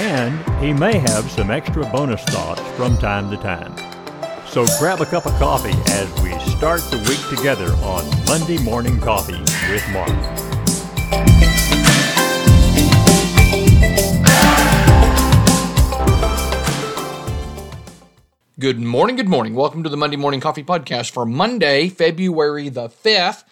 And he may have some extra bonus thoughts from time to time. So grab a cup of coffee as we start the week together on Monday Morning Coffee with Mark. Good morning, good morning. Welcome to the Monday Morning Coffee Podcast for Monday, February the 5th.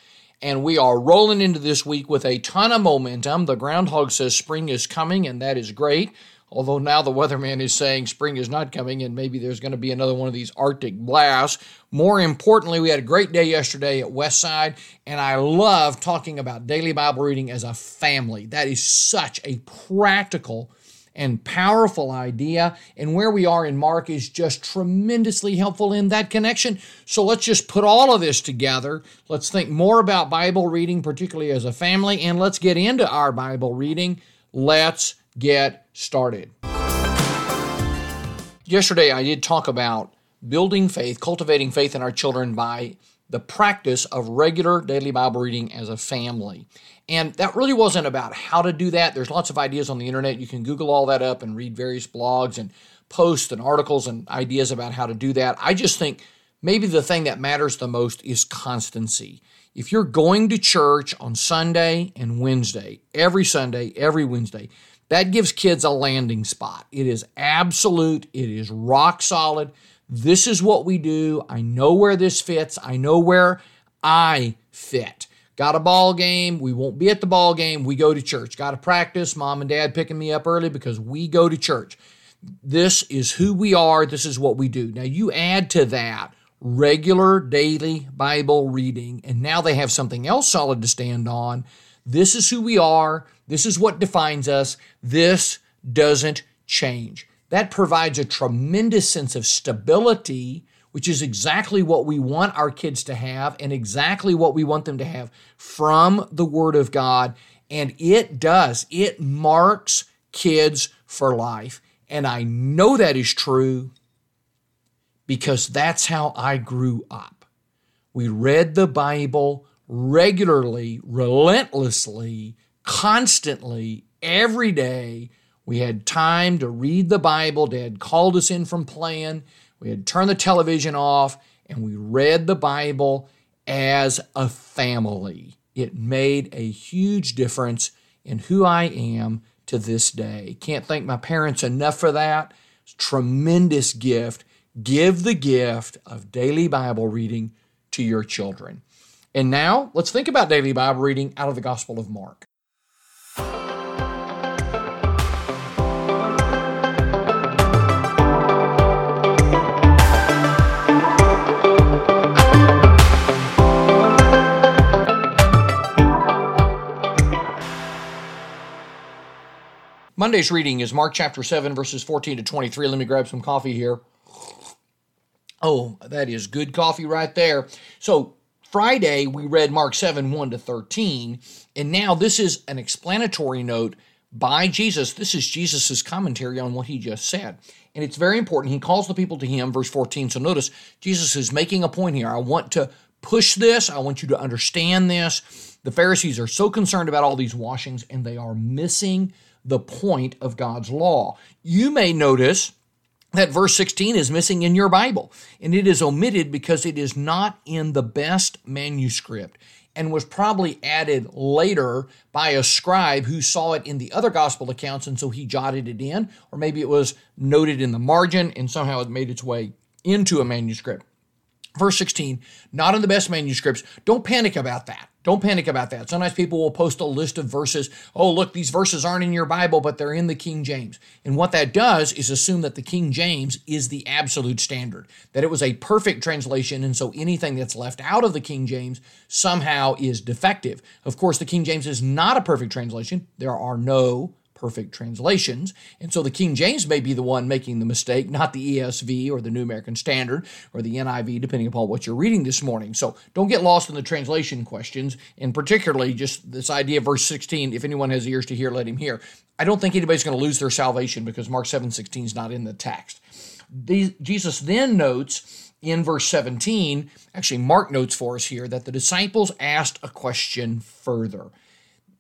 And we are rolling into this week with a ton of momentum. The groundhog says spring is coming, and that is great. Although now the weatherman is saying spring is not coming, and maybe there's going to be another one of these Arctic blasts. More importantly, we had a great day yesterday at Westside, and I love talking about daily Bible reading as a family. That is such a practical and powerful idea. And where we are in Mark is just tremendously helpful in that connection. So let's just put all of this together. Let's think more about Bible reading, particularly as a family, and let's get into our Bible reading. Let's get started. Yesterday, I did talk about building faith, cultivating faith in our children by the practice of regular daily Bible reading as a family. And that really wasn't about how to do that. There's lots of ideas on the internet. You can Google all that up and read various blogs and posts and articles and ideas about how to do that. I just think maybe the thing that matters the most is constancy. If you're going to church on Sunday and Wednesday, every Sunday, every Wednesday, that gives kids a landing spot. It is absolute, it is rock solid. This is what we do. I know where this fits. I know where I fit. Got a ball game. We won't be at the ball game. We go to church. Got to practice. Mom and dad picking me up early because we go to church. This is who we are. This is what we do. Now, you add to that regular daily Bible reading, and now they have something else solid to stand on. This is who we are. This is what defines us. This doesn't change. That provides a tremendous sense of stability which is exactly what we want our kids to have and exactly what we want them to have from the Word of God. And it does, it marks kids for life. And I know that is true because that's how I grew up. We read the Bible regularly, relentlessly, constantly, every day. We had time to read the Bible. Dad called us in from playing. We had turned the television off and we read the Bible as a family. It made a huge difference in who I am to this day. Can't thank my parents enough for that. Tremendous gift. Give the gift of daily Bible reading to your children. And now let's think about daily Bible reading out of the Gospel of Mark. Monday's reading is Mark chapter 7, verses 14 to 23. Let me grab some coffee here. Oh, that is good coffee right there. So, Friday, we read Mark 7, 1 to 13. And now this is an explanatory note by Jesus. This is Jesus' commentary on what he just said. And it's very important. He calls the people to him, verse 14. So, notice Jesus is making a point here. I want to push this, I want you to understand this. The Pharisees are so concerned about all these washings, and they are missing the point of God's law. You may notice that verse 16 is missing in your Bible, and it is omitted because it is not in the best manuscript and was probably added later by a scribe who saw it in the other gospel accounts, and so he jotted it in, or maybe it was noted in the margin and somehow it made its way into a manuscript. Verse 16, not in the best manuscripts. Don't panic about that. Don't panic about that. Sometimes people will post a list of verses. Oh, look, these verses aren't in your Bible, but they're in the King James. And what that does is assume that the King James is the absolute standard, that it was a perfect translation. And so anything that's left out of the King James somehow is defective. Of course, the King James is not a perfect translation. There are no perfect translations. And so the King James may be the one making the mistake, not the ESV or the New American Standard or the NIV, depending upon what you're reading this morning. So don't get lost in the translation questions, and particularly just this idea of verse 16 if anyone has ears to hear, let him hear. I don't think anybody's going to lose their salvation because Mark 7:16 is not in the text. The, Jesus then notes in verse 17, actually Mark notes for us here that the disciples asked a question further.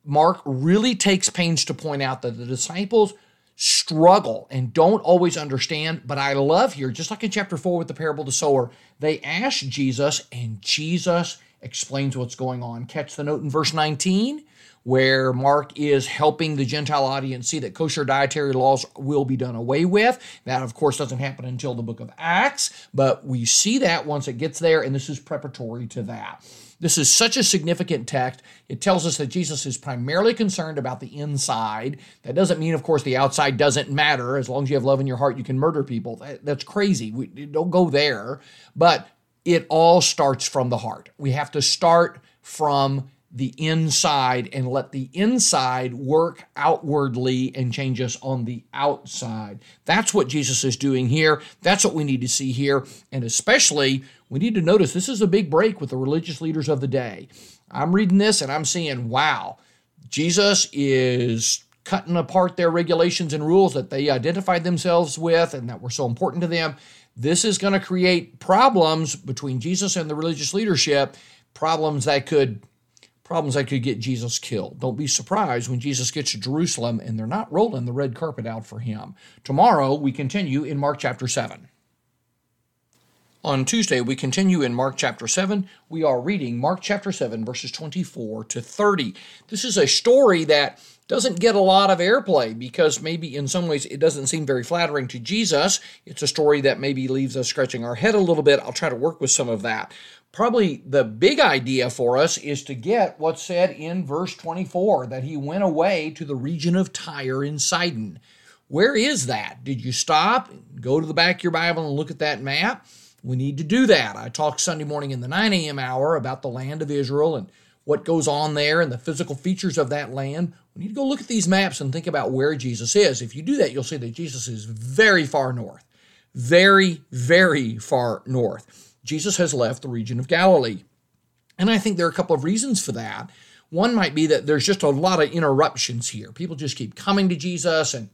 Mark really takes pains to point out that the disciples struggle and don't always understand. But I love here, just like in chapter 4 with the parable of the sower, they ask Jesus, and Jesus explains what's going on. Catch the note in verse 19 where Mark is helping the Gentile audience see that kosher dietary laws will be done away with. That, of course, doesn't happen until the book of Acts, but we see that once it gets there, and this is preparatory to that. This is such a significant text. It tells us that Jesus is primarily concerned about the inside. That doesn't mean, of course, the outside doesn't matter. As long as you have love in your heart, you can murder people. that's crazy. We don't go there. But it all starts from the heart. We have to start from the inside and let the inside work outwardly and change us on the outside. That's what Jesus is doing here. That's what we need to see here. And especially, we need to notice this is a big break with the religious leaders of the day. I'm reading this and I'm seeing, wow, Jesus is cutting apart their regulations and rules that they identified themselves with and that were so important to them. This is going to create problems between Jesus and the religious leadership, problems that could problems that could get Jesus killed. Don't be surprised when Jesus gets to Jerusalem and they're not rolling the red carpet out for him. Tomorrow, we continue in Mark chapter 7. On Tuesday, we continue in Mark chapter 7. We are reading Mark chapter 7, verses 24 to 30. This is a story that doesn't get a lot of airplay because maybe in some ways it doesn't seem very flattering to Jesus. It's a story that maybe leaves us scratching our head a little bit. I'll try to work with some of that probably the big idea for us is to get what's said in verse 24 that he went away to the region of Tyre and Sidon. Where is that? Did you stop, go to the back of your Bible and look at that map? We need to do that. I talked Sunday morning in the 9 a.m. hour about the land of Israel and what goes on there and the physical features of that land. We need to go look at these maps and think about where Jesus is. If you do that, you'll see that Jesus is very far north. Very, very far north. Jesus has left the region of Galilee. And I think there are a couple of reasons for that. One might be that there's just a lot of interruptions here. People just keep coming to Jesus, and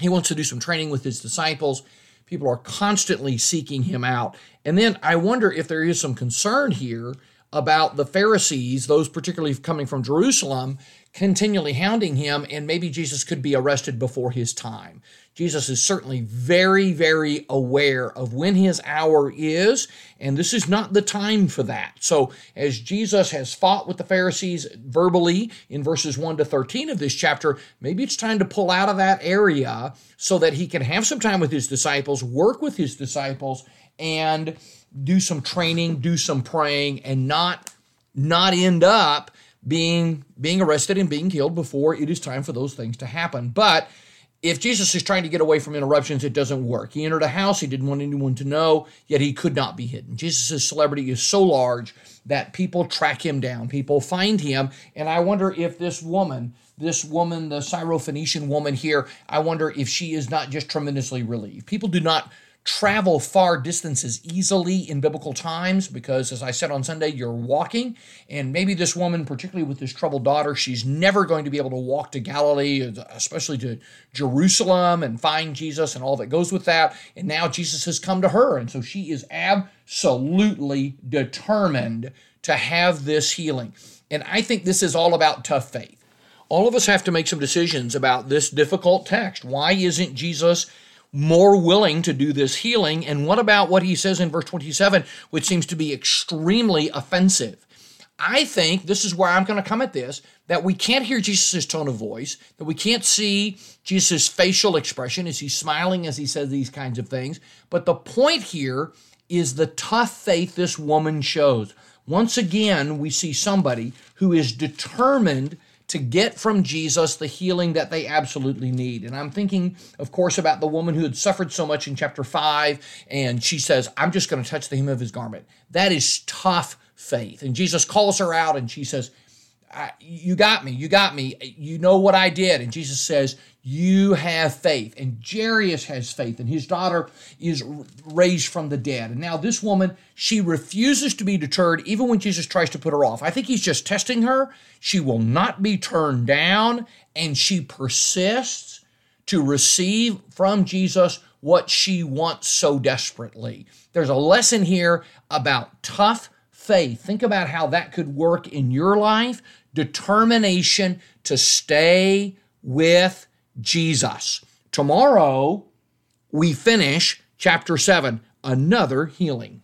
he wants to do some training with his disciples. People are constantly seeking him out. And then I wonder if there is some concern here about the Pharisees, those particularly coming from Jerusalem, continually hounding him, and maybe Jesus could be arrested before his time. Jesus is certainly very, very aware of when his hour is, and this is not the time for that. So, as Jesus has fought with the Pharisees verbally in verses 1 to 13 of this chapter, maybe it's time to pull out of that area so that he can have some time with his disciples, work with his disciples, and do some training, do some praying, and not not end up being being arrested and being killed before it is time for those things to happen. But if Jesus is trying to get away from interruptions, it doesn't work. He entered a house, he didn't want anyone to know, yet he could not be hidden. Jesus' celebrity is so large that people track him down, people find him. And I wonder if this woman, this woman, the Syrophoenician woman here, I wonder if she is not just tremendously relieved. People do not travel far distances easily in biblical times because, as I said on Sunday, you're walking. And maybe this woman, particularly with this troubled daughter, she's never going to be able to walk to Galilee, especially to Jerusalem and find Jesus and all that goes with that. And now Jesus has come to her. And so she is absolutely determined to have this healing. And I think this is all about tough faith. All of us have to make some decisions about this difficult text. Why isn't Jesus? More willing to do this healing. And what about what he says in verse 27, which seems to be extremely offensive? I think this is where I'm going to come at this that we can't hear Jesus' tone of voice, that we can't see Jesus' facial expression Is he smiling as he says these kinds of things. But the point here is the tough faith this woman shows. Once again, we see somebody who is determined to get from Jesus the healing that they absolutely need. And I'm thinking, of course, about the woman who had suffered so much in chapter 5, and she says, I'm just going to touch the hem of his garment. That is tough faith. And Jesus calls her out, and she says, I, you got me. You got me. You know what I did. And Jesus says, You have faith. And Jairus has faith, and his daughter is raised from the dead. And now this woman, she refuses to be deterred even when Jesus tries to put her off. I think he's just testing her. She will not be turned down, and she persists to receive from Jesus what she wants so desperately. There's a lesson here about tough faith. Think about how that could work in your life. Determination to stay with Jesus. Tomorrow, we finish chapter 7, another healing.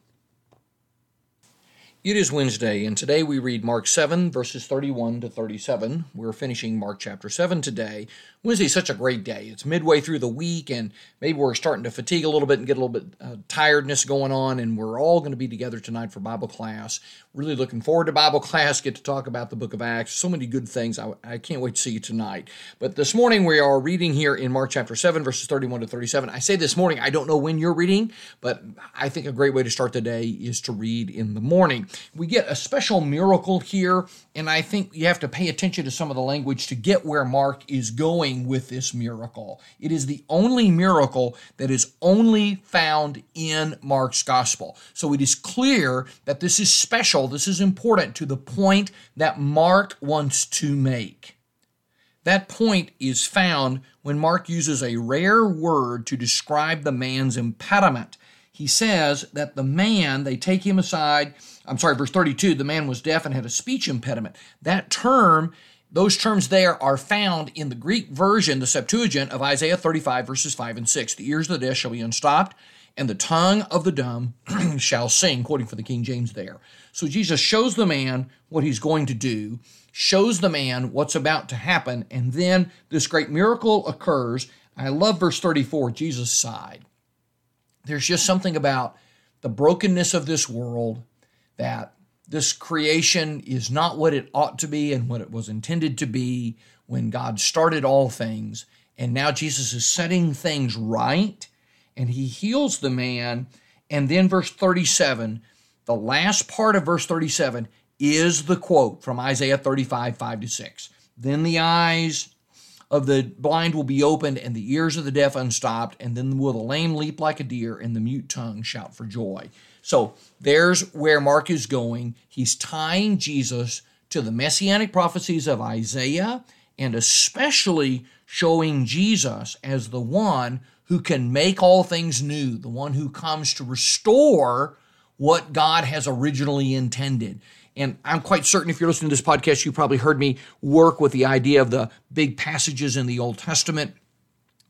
It is Wednesday, and today we read Mark 7, verses 31 to 37. We're finishing Mark chapter 7 today. Wednesday is such a great day. It's midway through the week, and maybe we're starting to fatigue a little bit and get a little bit uh, tiredness going on, and we're all going to be together tonight for Bible class. Really looking forward to Bible class, get to talk about the book of Acts. So many good things. I, I can't wait to see you tonight. But this morning we are reading here in Mark chapter 7, verses 31 to 37. I say this morning, I don't know when you're reading, but I think a great way to start the day is to read in the morning. We get a special miracle here, and I think you have to pay attention to some of the language to get where Mark is going with this miracle. It is the only miracle that is only found in Mark's gospel. So it is clear that this is special, this is important to the point that Mark wants to make. That point is found when Mark uses a rare word to describe the man's impediment. He says that the man, they take him aside. I'm sorry, verse 32, the man was deaf and had a speech impediment. That term those terms there are found in the Greek version, the Septuagint of Isaiah 35, verses 5 and 6. The ears of the deaf shall be unstopped, and the tongue of the dumb shall sing, quoting from the King James there. So Jesus shows the man what he's going to do, shows the man what's about to happen, and then this great miracle occurs. I love verse 34, Jesus sighed. There's just something about the brokenness of this world that this creation is not what it ought to be and what it was intended to be when God started all things. And now Jesus is setting things right and he heals the man. And then, verse 37, the last part of verse 37 is the quote from Isaiah 35, 5 to 6. Then the eyes of the blind will be opened and the ears of the deaf unstopped, and then will the lame leap like a deer and the mute tongue shout for joy. So there's where Mark is going. He's tying Jesus to the messianic prophecies of Isaiah and especially showing Jesus as the one who can make all things new, the one who comes to restore what God has originally intended. And I'm quite certain if you're listening to this podcast, you probably heard me work with the idea of the big passages in the Old Testament,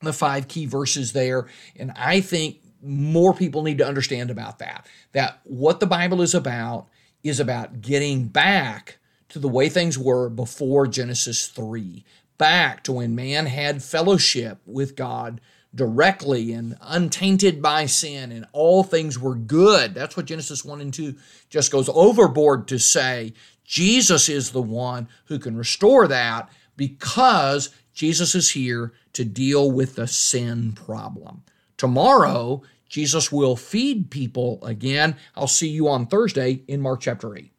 the five key verses there. And I think more people need to understand about that. That what the Bible is about is about getting back to the way things were before Genesis 3, back to when man had fellowship with God directly and untainted by sin and all things were good. That's what Genesis 1 and 2 just goes overboard to say. Jesus is the one who can restore that because Jesus is here to deal with the sin problem. Tomorrow, Jesus will feed people again. I'll see you on Thursday in Mark chapter 8.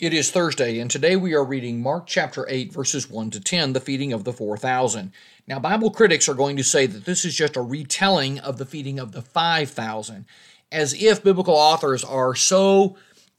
It is Thursday, and today we are reading Mark chapter 8, verses 1 to 10, the feeding of the 4,000. Now, Bible critics are going to say that this is just a retelling of the feeding of the 5,000, as if biblical authors are so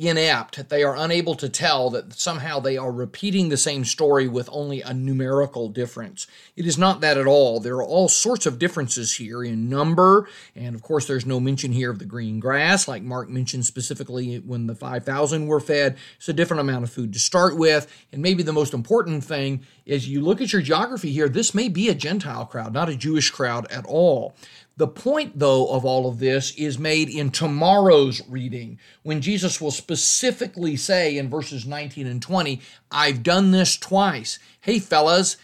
inept. They are unable to tell that somehow they are repeating the same story with only a numerical difference. It is not that at all. There are all sorts of differences here in number, and of course, there's no mention here of the green grass, like Mark mentioned specifically when the 5,000 were fed. It's a different amount of food to start with, and maybe the most important thing is you look at your geography here, this may be a Gentile crowd, not a Jewish crowd at all. The point, though, of all of this is made in tomorrow's reading when Jesus will specifically say in verses 19 and 20, I've done this twice. Hey, fellas,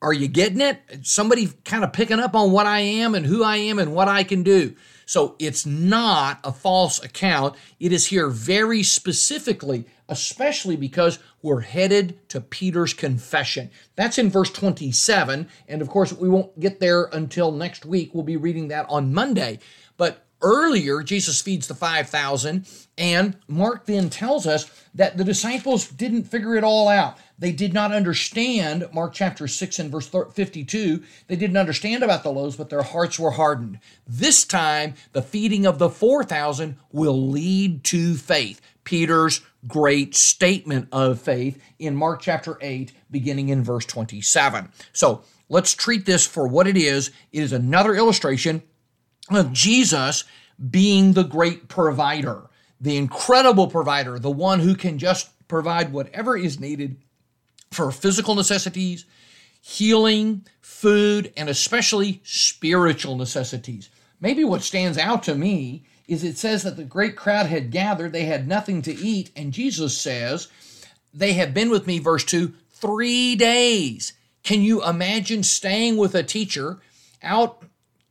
are you getting it? Somebody kind of picking up on what I am and who I am and what I can do. So it's not a false account. It is here very specifically, especially because we're headed to Peter's confession. That's in verse 27. And of course, we won't get there until next week. We'll be reading that on Monday. But Earlier, Jesus feeds the 5,000, and Mark then tells us that the disciples didn't figure it all out. They did not understand, Mark chapter 6 and verse 52, they didn't understand about the loaves, but their hearts were hardened. This time, the feeding of the 4,000 will lead to faith. Peter's great statement of faith in Mark chapter 8, beginning in verse 27. So let's treat this for what it is. It is another illustration of Jesus being the great provider, the incredible provider, the one who can just provide whatever is needed for physical necessities, healing, food, and especially spiritual necessities. Maybe what stands out to me is it says that the great crowd had gathered, they had nothing to eat, and Jesus says, They have been with me, verse 2, three days. Can you imagine staying with a teacher out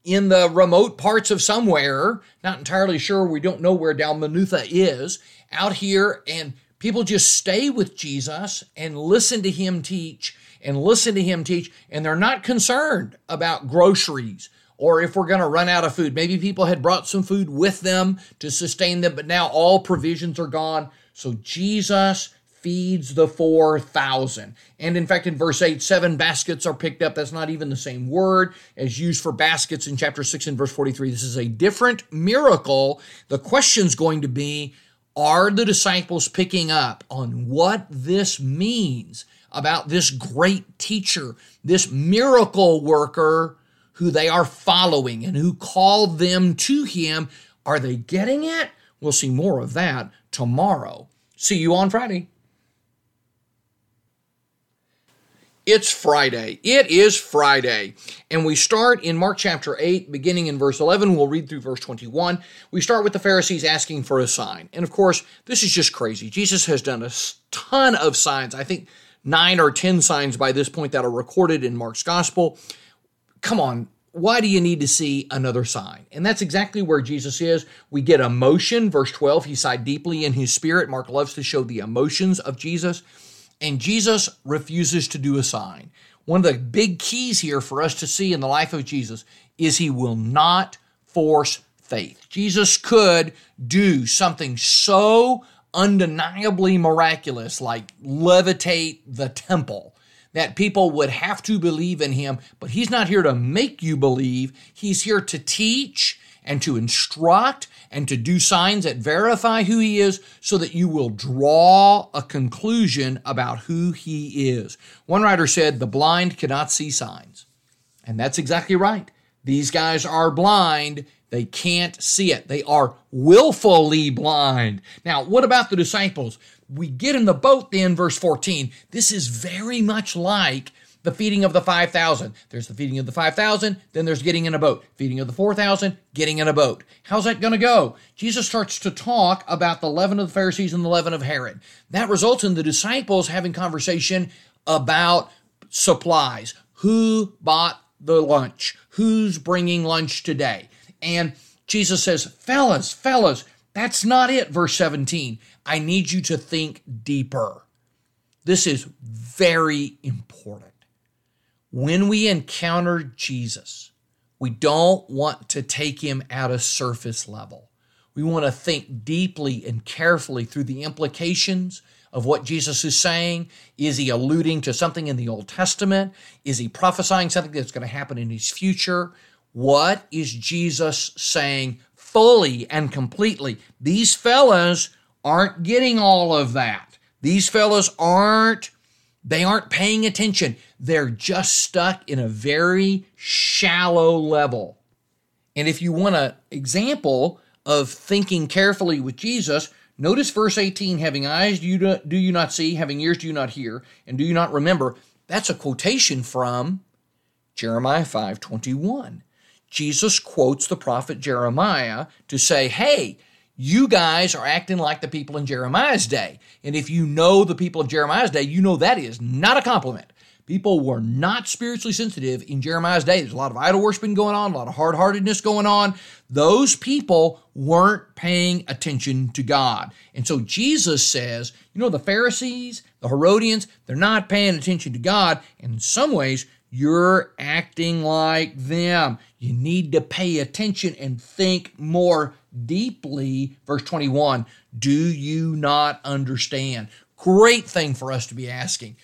in the remote parts of somewhere, not entirely sure, we don't know where Dalmanutha is, out here, and people just stay with Jesus and listen to him teach and listen to him teach, and they're not concerned about groceries or if we're going to run out of food. Maybe people had brought some food with them to sustain them, but now all provisions are gone. So Jesus feeds the 4,000. And in fact, in verse 8, seven baskets are picked up. That's not even the same word as used for baskets in chapter 6 and verse 43. This is a different miracle. The question's going to be are the disciples picking up on what this means about this great teacher, this miracle worker who they are following and who called them to him? Are they getting it? We'll see more of that tomorrow. See you on Friday. It's Friday. It is Friday. And we start in Mark chapter 8, beginning in verse 11. We'll read through verse 21. We start with the Pharisees asking for a sign. And of course, this is just crazy. Jesus has done a ton of signs. I think nine or 10 signs by this point that are recorded in Mark's gospel. Come on. Why do you need to see another sign? And that's exactly where Jesus is. We get emotion. Verse 12, he sighed deeply in his spirit. Mark loves to show the emotions of Jesus and Jesus refuses to do a sign. One of the big keys here for us to see in the life of Jesus is he will not force faith. Jesus could do something so undeniably miraculous, like levitate the temple, that people would have to believe in him. But he's not here to make you believe, he's here to teach and to instruct and to do signs that verify who he is so that you will draw a conclusion about who he is. One writer said, The blind cannot see signs. And that's exactly right. These guys are blind. They can't see it. They are willfully blind. Now, what about the disciples? We get in the boat then, verse 14. This is very much like the feeding of the 5,000. There's the feeding of the 5,000, then there's getting in a boat. Feeding of the 4,000, getting in a boat. How's that going to go? Jesus starts to talk about the leaven of the Pharisees and the leaven of Herod. That results in the disciples having conversation about supplies. Who bought the lunch? Who's bringing lunch today? And Jesus says, Fellas, fellas, that's not it. Verse 17. I need you to think deeper. This is very important when we encounter Jesus, we don't want to take him at a surface level. We want to think deeply and carefully through the implications of what Jesus is saying. Is he alluding to something in the Old Testament? Is he prophesying something that's going to happen in his future? What is Jesus saying fully and completely? These fellas aren't getting all of that. These fellas aren't they aren't paying attention. They're just stuck in a very shallow level. And if you want an example of thinking carefully with Jesus, notice verse 18 having eyes do you, do you not see, having ears do you not hear, and do you not remember? That's a quotation from Jeremiah 5:21. Jesus quotes the prophet Jeremiah to say, "Hey, you guys are acting like the people in Jeremiah's day. And if you know the people of Jeremiah's day, you know that is not a compliment. People were not spiritually sensitive in Jeremiah's day. There's a lot of idol worshiping going on, a lot of hard heartedness going on. Those people weren't paying attention to God. And so Jesus says, you know, the Pharisees, the Herodians, they're not paying attention to God. And in some ways, You're acting like them. You need to pay attention and think more deeply. Verse 21 Do you not understand? Great thing for us to be asking.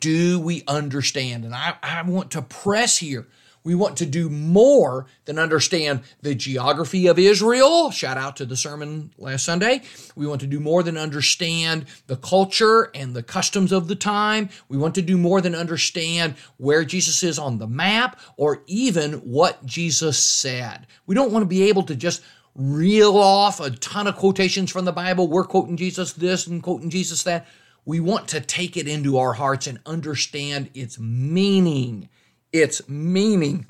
Do we understand? And I, I want to press here. We want to do more than understand the geography of Israel. Shout out to the sermon last Sunday. We want to do more than understand the culture and the customs of the time. We want to do more than understand where Jesus is on the map or even what Jesus said. We don't want to be able to just reel off a ton of quotations from the Bible. We're quoting Jesus this and quoting Jesus that. We want to take it into our hearts and understand its meaning. Its meaning.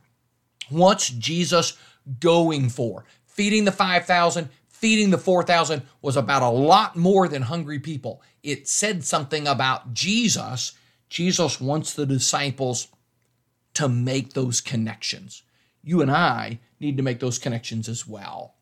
What's Jesus going for? Feeding the 5,000, feeding the 4,000 was about a lot more than hungry people. It said something about Jesus. Jesus wants the disciples to make those connections. You and I need to make those connections as well.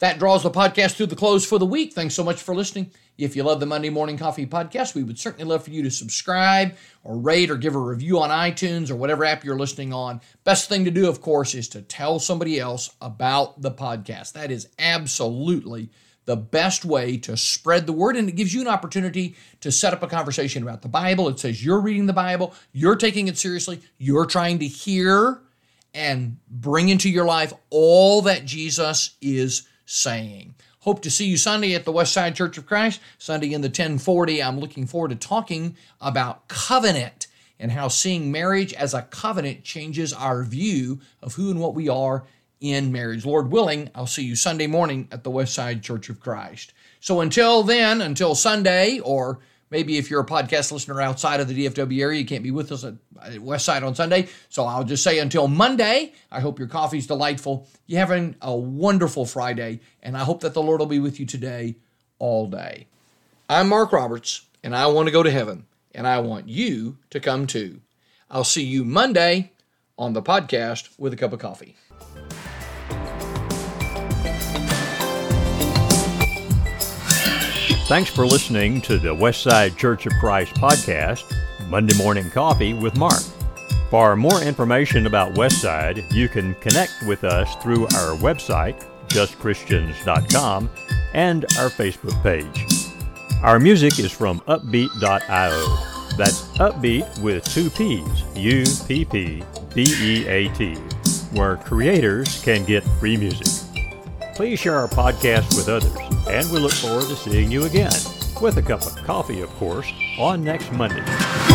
That draws the podcast to the close for the week. Thanks so much for listening. If you love the Monday Morning Coffee podcast, we would certainly love for you to subscribe or rate or give a review on iTunes or whatever app you're listening on. Best thing to do, of course, is to tell somebody else about the podcast. That is absolutely the best way to spread the word, and it gives you an opportunity to set up a conversation about the Bible. It says you're reading the Bible, you're taking it seriously, you're trying to hear and bring into your life all that Jesus is saying. Hope to see you Sunday at the Westside Church of Christ, Sunday in the 1040. I'm looking forward to talking about covenant and how seeing marriage as a covenant changes our view of who and what we are in marriage. Lord willing, I'll see you Sunday morning at the Westside Church of Christ. So until then, until Sunday, or Maybe if you're a podcast listener outside of the DFW area, you can't be with us at, Westside on Sunday. So I'll just say until Monday, I hope your coffee's delightful. You're having a wonderful Friday, and I hope that the Lord will be with you today all day. I'm Mark Roberts, and I want to go to heaven, and I want you to come too. I'll see you Monday on the podcast with a cup of coffee. Thanks for listening to the Westside Church of Christ podcast, Monday Morning Coffee with Mark. For more information about Westside, you can connect with us through our website, justchristians.com, and our Facebook page. Our music is from uppbeat.io. That's upbeat with two P's, U P P B E A T, where creators can get free music. Please share our podcast with others, and we look forward to seeing you again, with a cup of coffee, of course, on next Monday.